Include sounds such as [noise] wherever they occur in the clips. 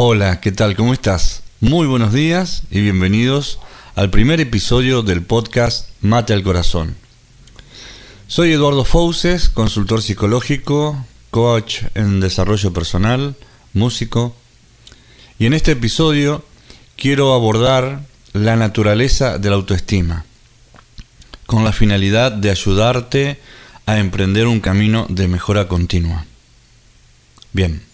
Hola, ¿qué tal? ¿Cómo estás? Muy buenos días y bienvenidos al primer episodio del podcast Mate al Corazón. Soy Eduardo Fouses, consultor psicológico, coach en desarrollo personal, músico, y en este episodio quiero abordar la naturaleza de la autoestima, con la finalidad de ayudarte a emprender un camino de mejora continua. Bien,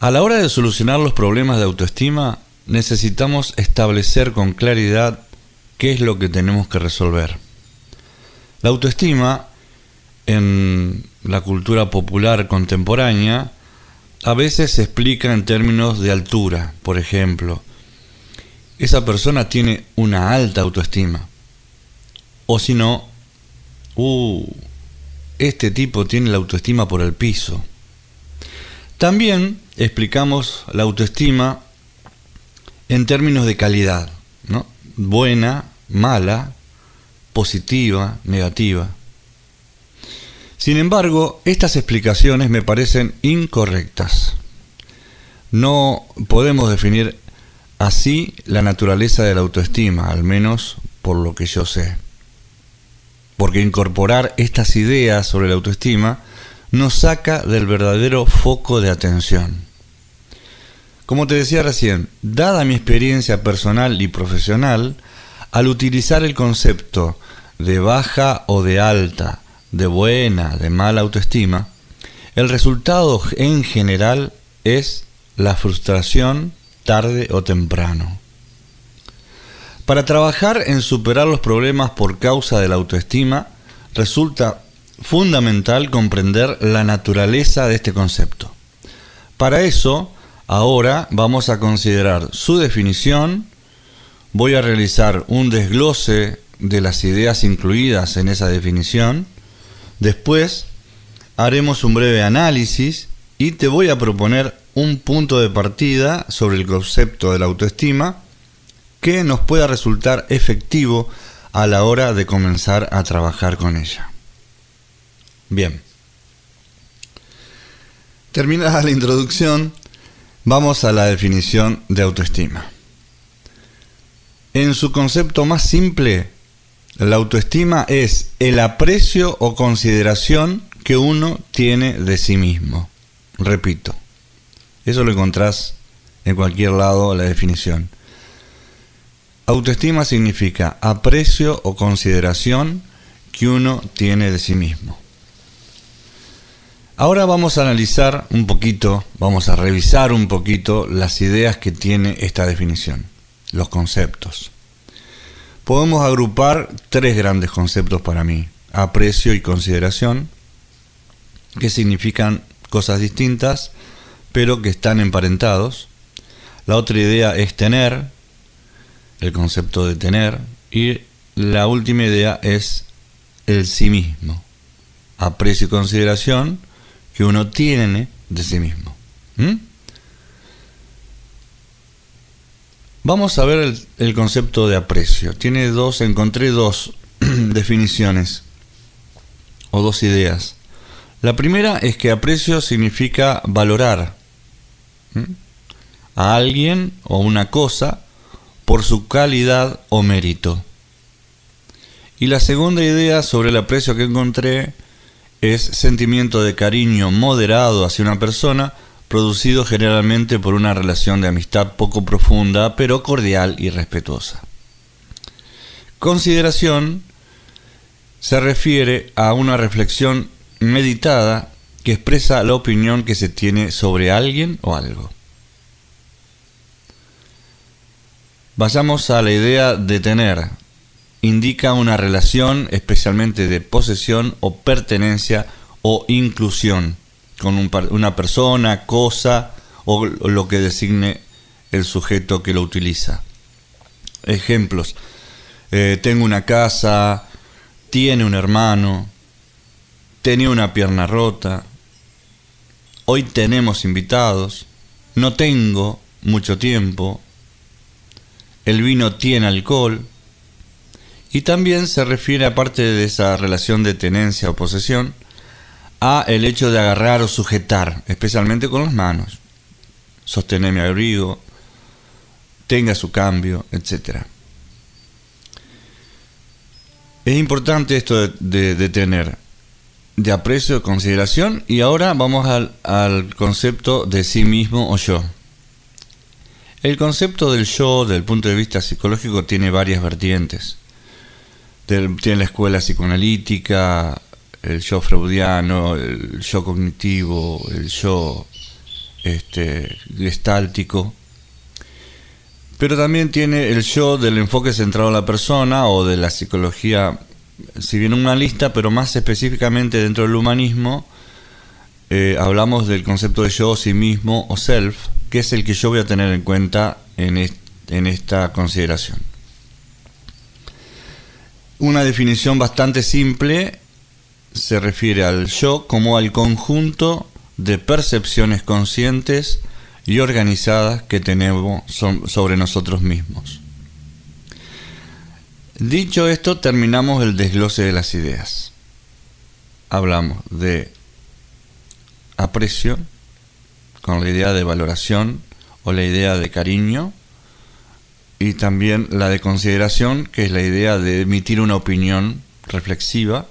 a la hora de solucionar los problemas de autoestima, necesitamos establecer con claridad qué es lo que tenemos que resolver. La autoestima, en la cultura popular contemporánea, a veces se explica en términos de altura. Por ejemplo, esa persona tiene una alta autoestima. O si no, uh, este tipo tiene la autoestima por el piso. También explicamos la autoestima en términos de calidad, ¿no? Buena, mala, positiva, negativa. Sin embargo, estas explicaciones me parecen incorrectas. No podemos definir así la naturaleza de la autoestima, al menos por lo que yo sé. Porque incorporar estas ideas sobre la autoestima nos saca del verdadero foco de atención. Como te decía recién, dada mi experiencia personal y profesional, al utilizar el concepto de baja o de alta, de buena, de mala autoestima, el resultado en general es la frustración tarde o temprano. Para trabajar en superar los problemas por causa de la autoestima, resulta fundamental comprender la naturaleza de este concepto. Para eso, ahora vamos a considerar su definición, voy a realizar un desglose de las ideas incluidas en esa definición, después haremos un breve análisis y te voy a proponer un punto de partida sobre el concepto de la autoestima que nos pueda resultar efectivo a la hora de comenzar a trabajar con ella. Bien. Terminada la introducción, vamos a la definición de autoestima. En su concepto más simple, la autoestima es el aprecio o consideración que uno tiene de sí mismo. Repito, eso lo encontrás en cualquier lado la definición. Autoestima significa aprecio o consideración que uno tiene de sí mismo. Ahora vamos a analizar un poquito, vamos a revisar un poquito las ideas que tiene esta definición, los conceptos. Podemos agrupar tres grandes conceptos para mí, aprecio y consideración, que significan cosas distintas, pero que están emparentados. La otra idea es tener, el concepto de tener, y la última idea es el sí mismo. Aprecio y consideración que uno tiene de sí mismo. ¿Mm? Vamos a ver el, concepto de aprecio. Tiene dos, encontré dos [clears throat] definiciones o dos ideas. La primera es que aprecio significa valorar a alguien o una cosa por su calidad o mérito. Y la segunda idea sobre el aprecio que encontré es sentimiento de cariño moderado hacia una persona, producido generalmente por una relación de amistad poco profunda, pero cordial y respetuosa. Consideración se refiere a una reflexión meditada que expresa la opinión que se tiene sobre alguien o algo. Vayamos a la idea de tener, indica una relación especialmente de posesión o pertenencia o inclusión con una persona, cosa o lo que designe el sujeto que lo utiliza. Ejemplos. Eh, tengo una casa, tiene un hermano, tenía una pierna rota, hoy tenemos invitados, no tengo mucho tiempo, el vino tiene alcohol, y también se refiere, aparte de esa relación de tenencia o posesión, a el hecho de agarrar o sujetar, especialmente con las manos. sostener mi abrigo, tenga su cambio, etc. Es importante esto de, tener de aprecio, consideración y ahora vamos al, al concepto de sí mismo o yo. El concepto del yo, desde el punto de vista psicológico, tiene varias vertientes. Tiene la escuela psicoanalítica, el yo freudiano, el yo cognitivo, el yo este, gestáltico. Pero también tiene el yo del enfoque centrado en la persona o de la psicología, si bien una lista, pero más específicamente dentro del humanismo, eh, hablamos del concepto de yo, sí mismo o self, que es el que yo voy a tener en cuenta en, en esta consideración. Una definición bastante simple se refiere al yo como al conjunto de percepciones conscientes y organizadas que tenemos sobre nosotros mismos. Dicho esto, terminamos el desglose de las ideas. Hablamos de aprecio, con la idea de valoración o la idea de cariño, y también la de consideración, que es la idea de emitir una opinión reflexiva,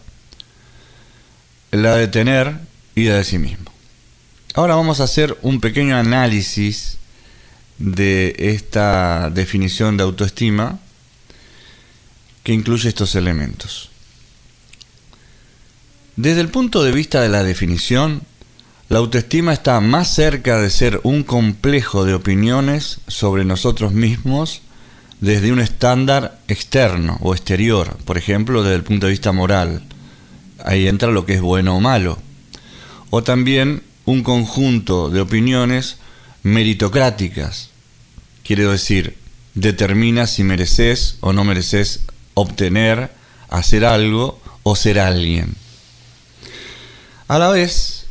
la de tener y de sí mismo. Ahora vamos a hacer un pequeño análisis de esta definición de autoestima que incluye estos elementos. Desde el punto de vista de la definición, la autoestima está más cerca de ser un complejo de opiniones sobre nosotros mismos desde un estándar externo o exterior, por ejemplo, desde el punto de vista moral. Ahí entra lo que es bueno o malo. O también un conjunto de opiniones meritocráticas. Quiere decir, determina si mereces o no mereces obtener, hacer algo o ser alguien. A la vez,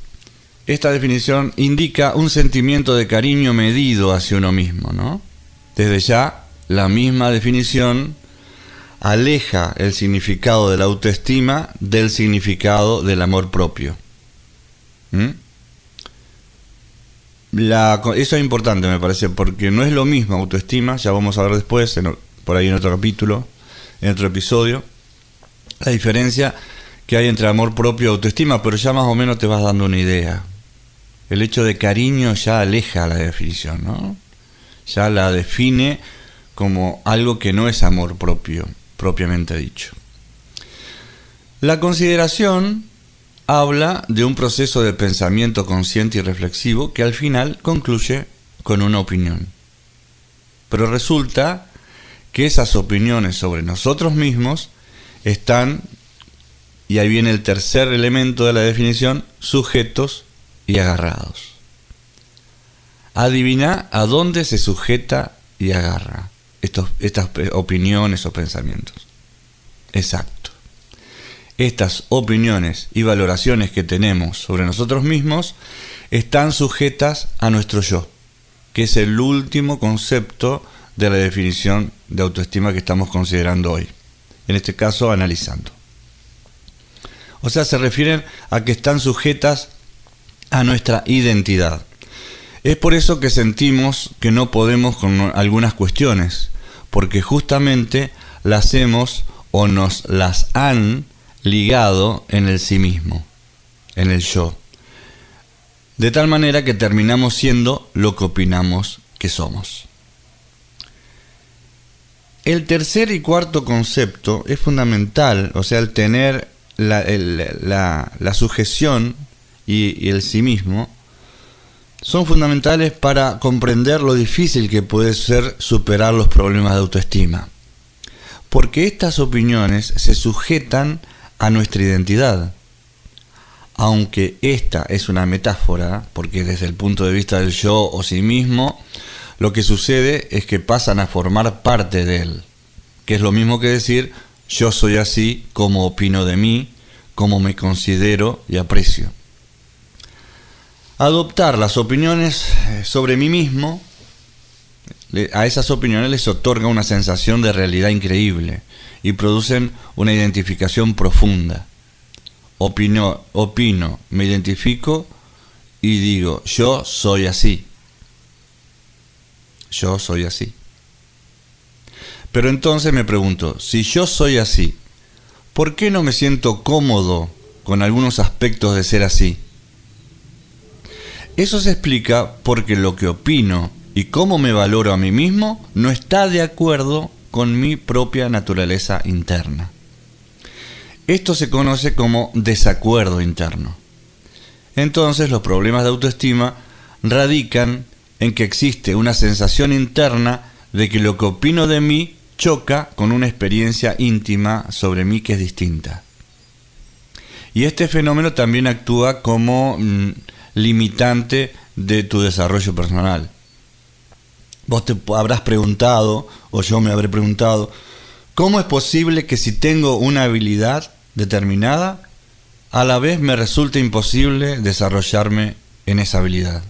esta definición indica un sentimiento de cariño medido hacia uno mismo, ¿no? Desde ya, la misma definición aleja el significado de la autoestima del significado del amor propio. ¿Mm? eso es importante, me parece, porque no es lo mismo autoestima, ya vamos a ver después, por ahí en otro capítulo, en otro episodio, la diferencia que hay entre amor propio y autoestima, pero ya más o menos te vas dando una idea el hecho de cariño ya aleja la definición, ¿no? Ya la define como algo que no es amor propio, propiamente dicho. La consideración habla de un proceso de pensamiento consciente y reflexivo que al final concluye con una opinión. Pero resulta que esas opiniones sobre nosotros mismos están, y ahí viene el tercer elemento de la definición, sujetos y agarrados. Adivina a dónde se sujeta y agarra estas opiniones o pensamientos. Exacto. Estas opiniones y valoraciones que tenemos sobre nosotros mismos están sujetas a nuestro yo, que es el último concepto de la definición de autoestima que estamos considerando hoy. En este caso, analizando. O sea, se refieren a que están sujetas a nuestra identidad. Es por eso que sentimos que no podemos con algunas cuestiones, porque justamente las hemos o nos las han ligado en el sí mismo, en el yo. De tal manera que terminamos siendo lo que opinamos que somos. El tercer y cuarto concepto es fundamental, o sea, el tener la, la sujeción y, el sí mismo son fundamentales para comprender lo difícil que puede ser superar los problemas de autoestima. Porque estas opiniones se sujetan a nuestra identidad. Aunque esta es una metáfora, porque desde el punto de vista del yo o sí mismo, lo que sucede es que pasan a formar parte de él. Que es lo mismo que decir yo soy así como opino de mí, como me considero y aprecio. Adoptar las opiniones eh, sobre mí mismo, a esas opiniones les otorga una sensación de realidad increíble y producen una identificación profunda. Opino, opino, me identifico y digo, yo soy así. yo soy así. Pero entonces me pregunto, si yo soy así, ¿por qué no me siento cómodo con algunos aspectos de ser así? Eso se explica porque lo que opino y cómo me valoro a mí mismo no está de acuerdo con mi propia naturaleza interna. Esto se conoce como desacuerdo interno. Entonces los problemas de autoestima radican en que existe una sensación interna de que lo que opino de mí choca con una experiencia íntima sobre mí que es distinta. Y este fenómeno también actúa como mm, limitante de tu desarrollo personal. Vos te habrás preguntado, o yo me habré preguntado, ¿cómo es posible que si tengo una habilidad determinada, a la vez me resulte imposible desarrollarme en esa habilidad?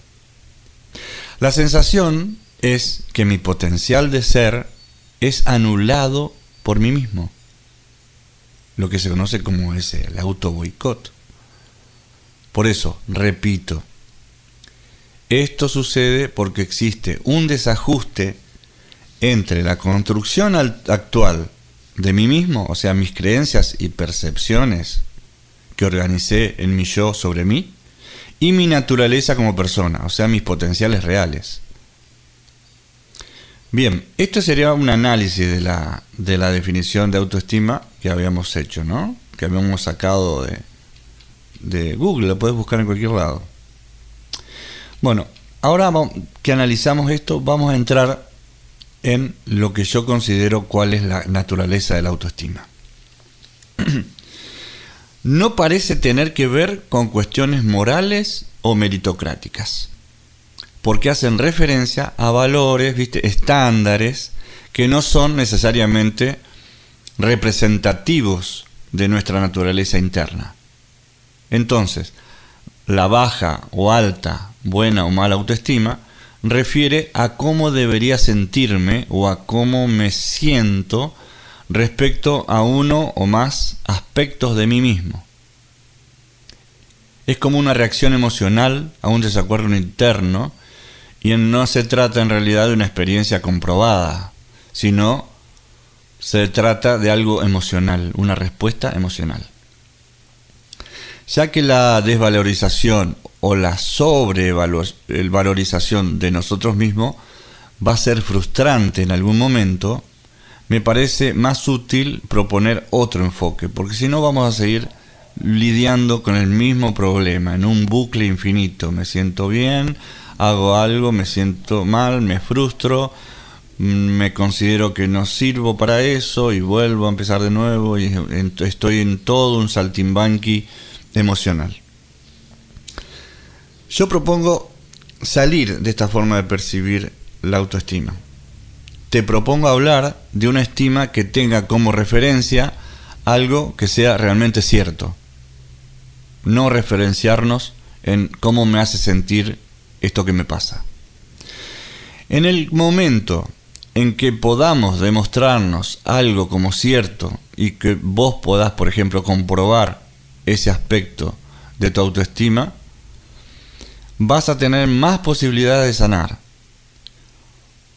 La sensación es que mi potencial de ser es anulado por mí mismo, lo que se conoce como ese, el auto boicot. Por eso, repito, esto sucede porque existe un desajuste entre la construcción actual de mí mismo, o sea, mis creencias y percepciones que organicé en mi yo sobre mí, y mi naturaleza como persona, o sea, mis potenciales reales. Bien, esto sería un análisis de la, de la definición de autoestima que habíamos hecho, ¿no? Que habíamos sacado de, de Google, lo puedes buscar en cualquier lado. Bueno, ahora que analizamos esto, vamos a entrar en lo que yo considero cuál es la naturaleza de la autoestima. [clears throat] no parece tener que ver con cuestiones morales o meritocráticas, porque hacen referencia a valores, ¿viste? estándares que no son necesariamente representativos de nuestra naturaleza interna. Entonces, la baja o alta, buena o mala autoestima refiere a cómo debería sentirme o a cómo me siento respecto a uno o más aspectos de mí mismo. Es como una reacción emocional a un desacuerdo interno y no se trata en realidad de una experiencia comprobada, sino se trata de algo emocional, una respuesta emocional ya que la desvalorización o la sobrevalorización de nosotros mismos va a ser frustrante en algún momento, me parece más útil proponer otro enfoque, porque si no vamos a seguir lidiando con el mismo problema, en un bucle infinito. Me siento bien, hago algo, me siento mal, me frustro, me considero que no sirvo para eso y vuelvo a empezar de nuevo y estoy en todo un saltimbanqui emocional. Yo propongo salir de esta forma de percibir la autoestima. Te propongo hablar de una estima que tenga como referencia algo que sea realmente cierto. No referenciarnos en cómo me hace sentir esto que me pasa. En el momento en que podamos demostrarnos algo como cierto y que vos podás, por ejemplo, comprobar ese aspecto de tu autoestima, vas a tener más posibilidades de sanar.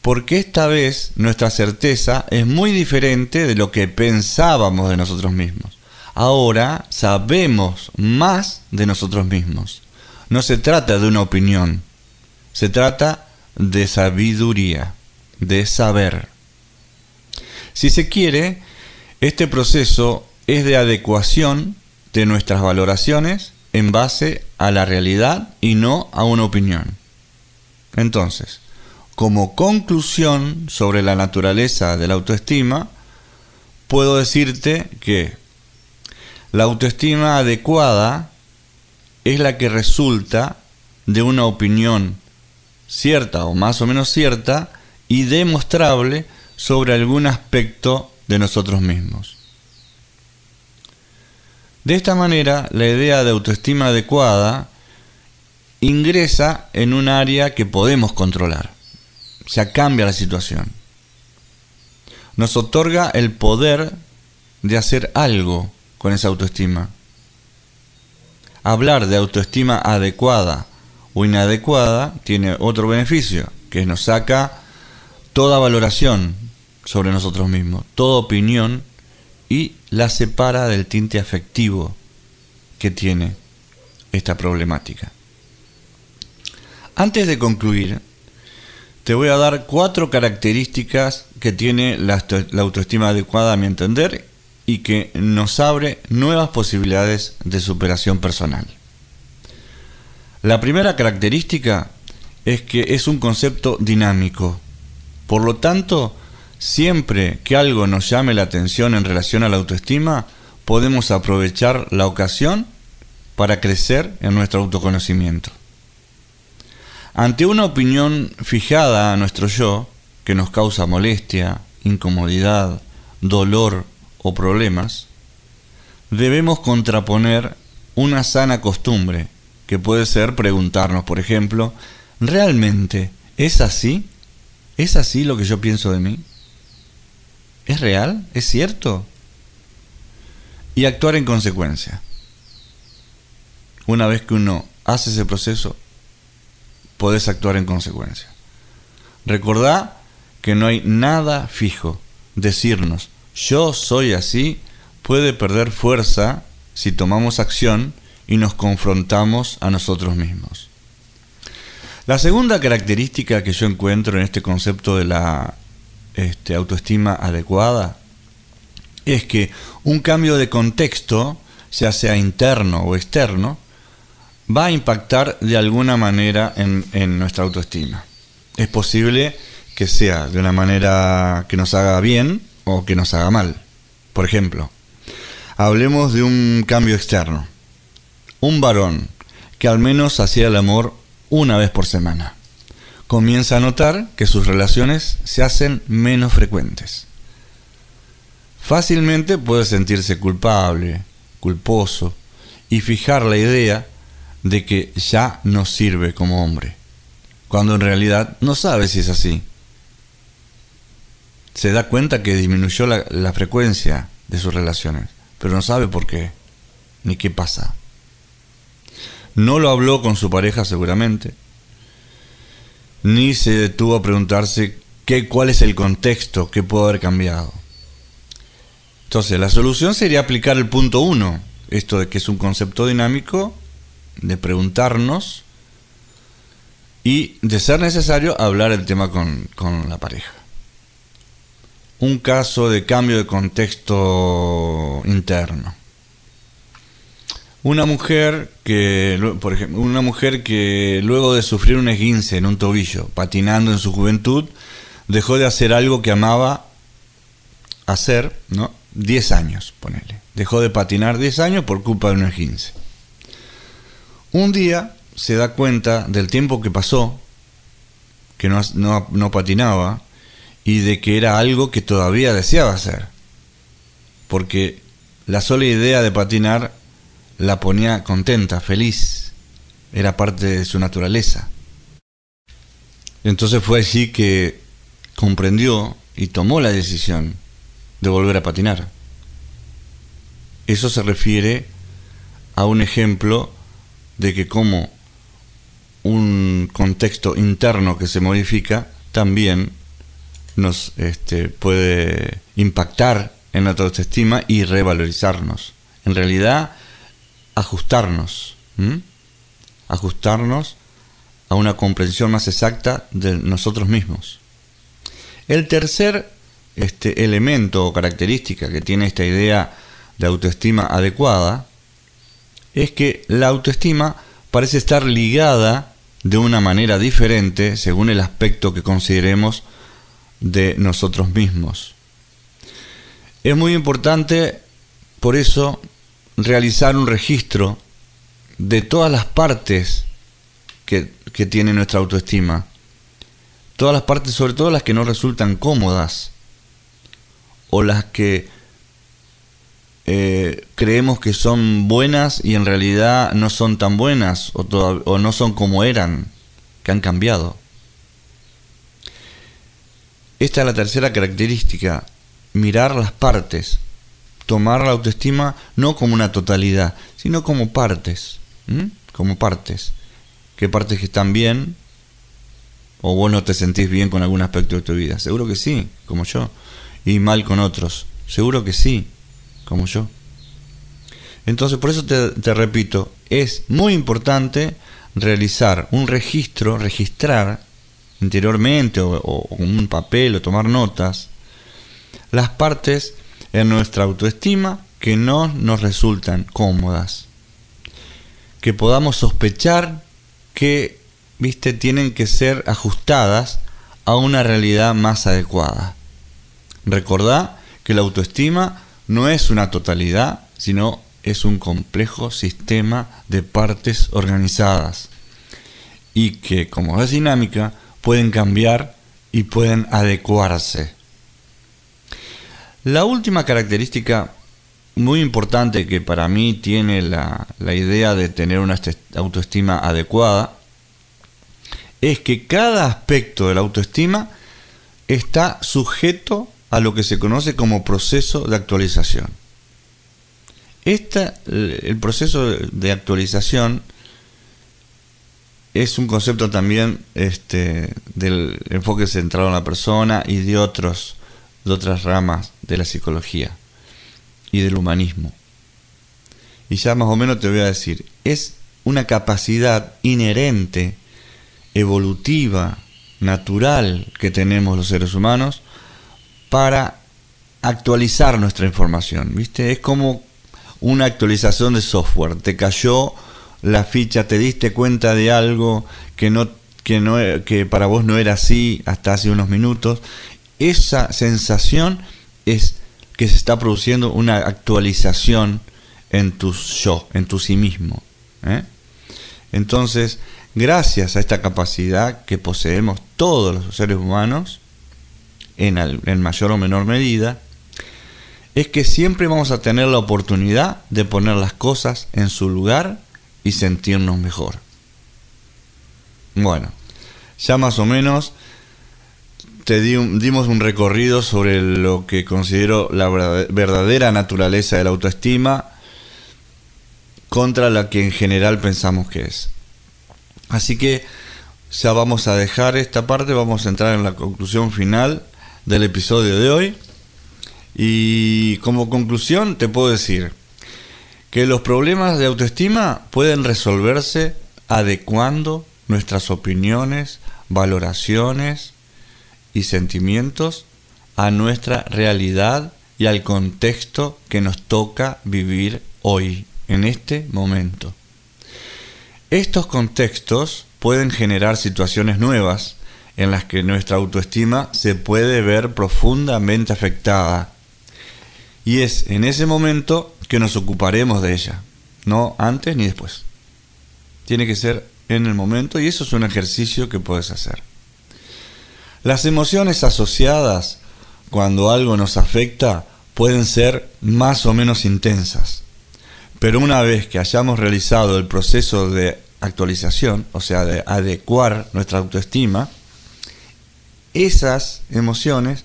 Porque esta vez nuestra certeza es muy diferente de lo que pensábamos de nosotros mismos. Ahora sabemos más de nosotros mismos. No se trata de una opinión, se trata de sabiduría, de saber. Si se quiere, este proceso es de adecuación de nuestras valoraciones en base a la realidad y no a una opinión. Entonces, como conclusión sobre la naturaleza de la autoestima, puedo decirte que la autoestima adecuada es la que resulta de una opinión cierta o más o menos cierta y demostrable sobre algún aspecto de nosotros mismos. De esta manera, la idea de autoestima adecuada ingresa en un área que podemos controlar. O sea, cambia la situación. Nos otorga el poder de hacer algo con esa autoestima. Hablar de autoestima adecuada o inadecuada tiene otro beneficio, que nos saca toda valoración sobre nosotros mismos, toda opinión y la separa del tinte afectivo que tiene esta problemática. Antes de concluir, te voy a dar cuatro características que tiene la, autoestima adecuada a mi entender y que nos abre nuevas posibilidades de superación personal. La primera característica es que es un concepto dinámico. Por lo tanto, siempre que algo nos llame la atención en relación a la autoestima, podemos aprovechar la ocasión para crecer en nuestro autoconocimiento. Ante una opinión fijada a nuestro yo, que nos causa molestia, incomodidad, dolor o problemas, debemos contraponer una sana costumbre, que puede ser preguntarnos, por ejemplo, ¿realmente es así? ¿Es así lo que yo pienso de mí? ¿Es real? ¿Es cierto? Y actuar en consecuencia. Una vez que uno hace ese proceso, podés actuar en consecuencia. Recordá que no hay nada fijo. Decirnos, yo soy así, puede perder fuerza si tomamos acción y nos confrontamos a nosotros mismos. La segunda característica que yo encuentro en este concepto de la este, autoestima adecuada es que un cambio de contexto, ya sea interno o externo, va a impactar de alguna manera en, nuestra autoestima. Es posible que sea de una manera que nos haga bien o que nos haga mal. Por ejemplo, hablemos de un cambio externo. Un varón que al menos hacía el amor una vez por semana. Comienza a notar que sus relaciones se hacen menos frecuentes. Fácilmente puede sentirse culpable, culposo, y fijar la idea de que ya no sirve como hombre, cuando en realidad no sabe si es así. Se da cuenta que disminuyó la, frecuencia de sus relaciones, pero no sabe por qué, ni qué pasa. No lo habló con su pareja seguramente, ni se detuvo a preguntarse qué, cuál es el contexto que pudo haber cambiado. Entonces, la solución sería aplicar el punto 1, esto de que es un concepto dinámico de preguntarnos y, de ser necesario, hablar el tema con, la pareja. Un caso de cambio de contexto interno. Una mujer que, por ejemplo, una mujer que luego de sufrir un esguince en un tobillo, patinando en su juventud, dejó de hacer algo que amaba hacer, ¿no? 10 años, ponele. Dejó de patinar 10 años por culpa de un esguince. Un día se da cuenta del tiempo que pasó, que no, no, patinaba, y de que era algo que todavía deseaba hacer. Porque la sola idea de patinar la ponía contenta, feliz, era parte de su naturaleza. Entonces fue allí que comprendió y tomó la decisión de volver a patinar. Eso se refiere a un ejemplo de que como un contexto interno que se modifica también nos este, puede impactar en nuestra autoestima y revalorizarnos. En realidad, ajustarnos. Ajustarnos a una comprensión más exacta de nosotros mismos. El tercer este, elemento o característica que tiene esta idea de autoestima adecuada es que la autoestima parece estar ligada de una manera diferente según el aspecto que consideremos de nosotros mismos. Es muy importante, por eso, realizar un registro de todas las partes que, que, tiene nuestra autoestima. Todas las partes, sobre todo las que no resultan cómodas o las que eh, creemos que son buenas y en realidad no son tan buenas o, o no son como eran, que han cambiado. Esta es la tercera característica, mirar las partes, tomar la autoestima no como una totalidad, sino como partes, como partes. ¿Qué partes que están bien O vos no te sentís bien con algún aspecto de tu vida. Seguro que sí, como yo. Y mal con otros. Seguro que sí, como yo. Entonces, por eso te, repito, es muy importante realizar un registro, registrar interiormente o, con un papel o tomar notas las partes en nuestra autoestima que no nos resultan cómodas. Que podamos sospechar que, viste, tienen que ser ajustadas a una realidad más adecuada. Recordá que la autoestima no es una totalidad, sino es un complejo sistema de partes organizadas y que, como es dinámica, pueden cambiar y pueden adecuarse. La última característica muy importante que para mí tiene la, idea de tener una autoestima adecuada es que cada aspecto de la autoestima está sujeto a lo que se conoce como proceso de actualización. Esta, el proceso de actualización es un concepto también este, del enfoque centrado en la persona y de otros de otras ramas de la psicología y del humanismo. Y ya más o menos te voy a decir, es una capacidad inherente, evolutiva, natural que tenemos los seres humanos para actualizar nuestra información, ¿viste? Es como una actualización de software, te cayó la ficha, te diste cuenta de algo que no que no que para vos no era así hasta hace unos minutos esa sensación es que se está produciendo una actualización en tu yo, en tu sí mismo. ¿eh? Entonces, gracias a esta capacidad que poseemos todos los seres humanos, en, en mayor o menor medida, es que siempre vamos a tener la oportunidad de poner las cosas en su lugar y sentirnos mejor. Bueno, ya más o menos te dimos un recorrido sobre lo que considero la verdadera naturaleza de la autoestima contra la que en general pensamos que es. Así que ya vamos a dejar esta parte, vamos a entrar en la conclusión final del episodio de hoy. Y como conclusión te puedo decir que los problemas de autoestima pueden resolverse adecuando nuestras opiniones, valoraciones, y sentimientos a nuestra realidad y al contexto que nos toca vivir hoy, en este momento. Estos contextos pueden generar situaciones nuevas en las que nuestra autoestima se puede ver profundamente afectada. Y es en ese momento que nos ocuparemos de ella, no antes ni después. Tiene que ser en el momento y eso es un ejercicio que puedes hacer. Las emociones asociadas cuando algo nos afecta pueden ser más o menos intensas, pero una vez que hayamos realizado el proceso de actualización, o sea, de adecuar nuestra autoestima, esas emociones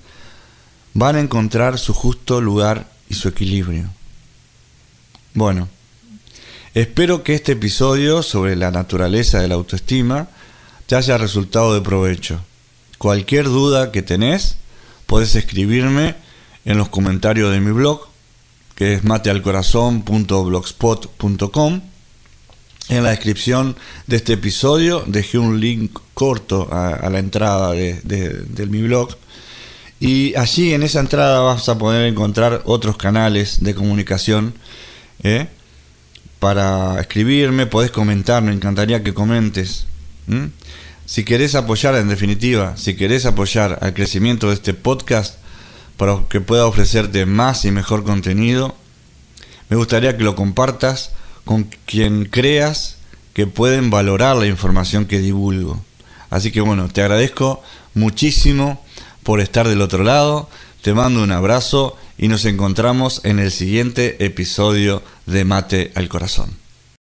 van a encontrar su justo lugar y su equilibrio. Bueno, espero que este episodio sobre la naturaleza de la autoestima te haya resultado de provecho. Cualquier duda que tenés, podés escribirme en los comentarios de mi blog, que es matealcorazon.blogspot.com. En la descripción de este episodio dejé un link corto a, la entrada de, mi blog. Y allí en esa entrada vas a poder encontrar otros canales de comunicación. ¿eh? Para escribirme, podés comentar, me encantaría que comentes. Si querés apoyar, en definitiva, si querés apoyar al crecimiento de este podcast para que pueda ofrecerte más y mejor contenido, me gustaría que lo compartas con quien creas que pueden valorar la información que divulgo. Así que bueno, te agradezco muchísimo por estar del otro lado, te mando un abrazo y nos encontramos en el siguiente episodio de Mate al Corazón.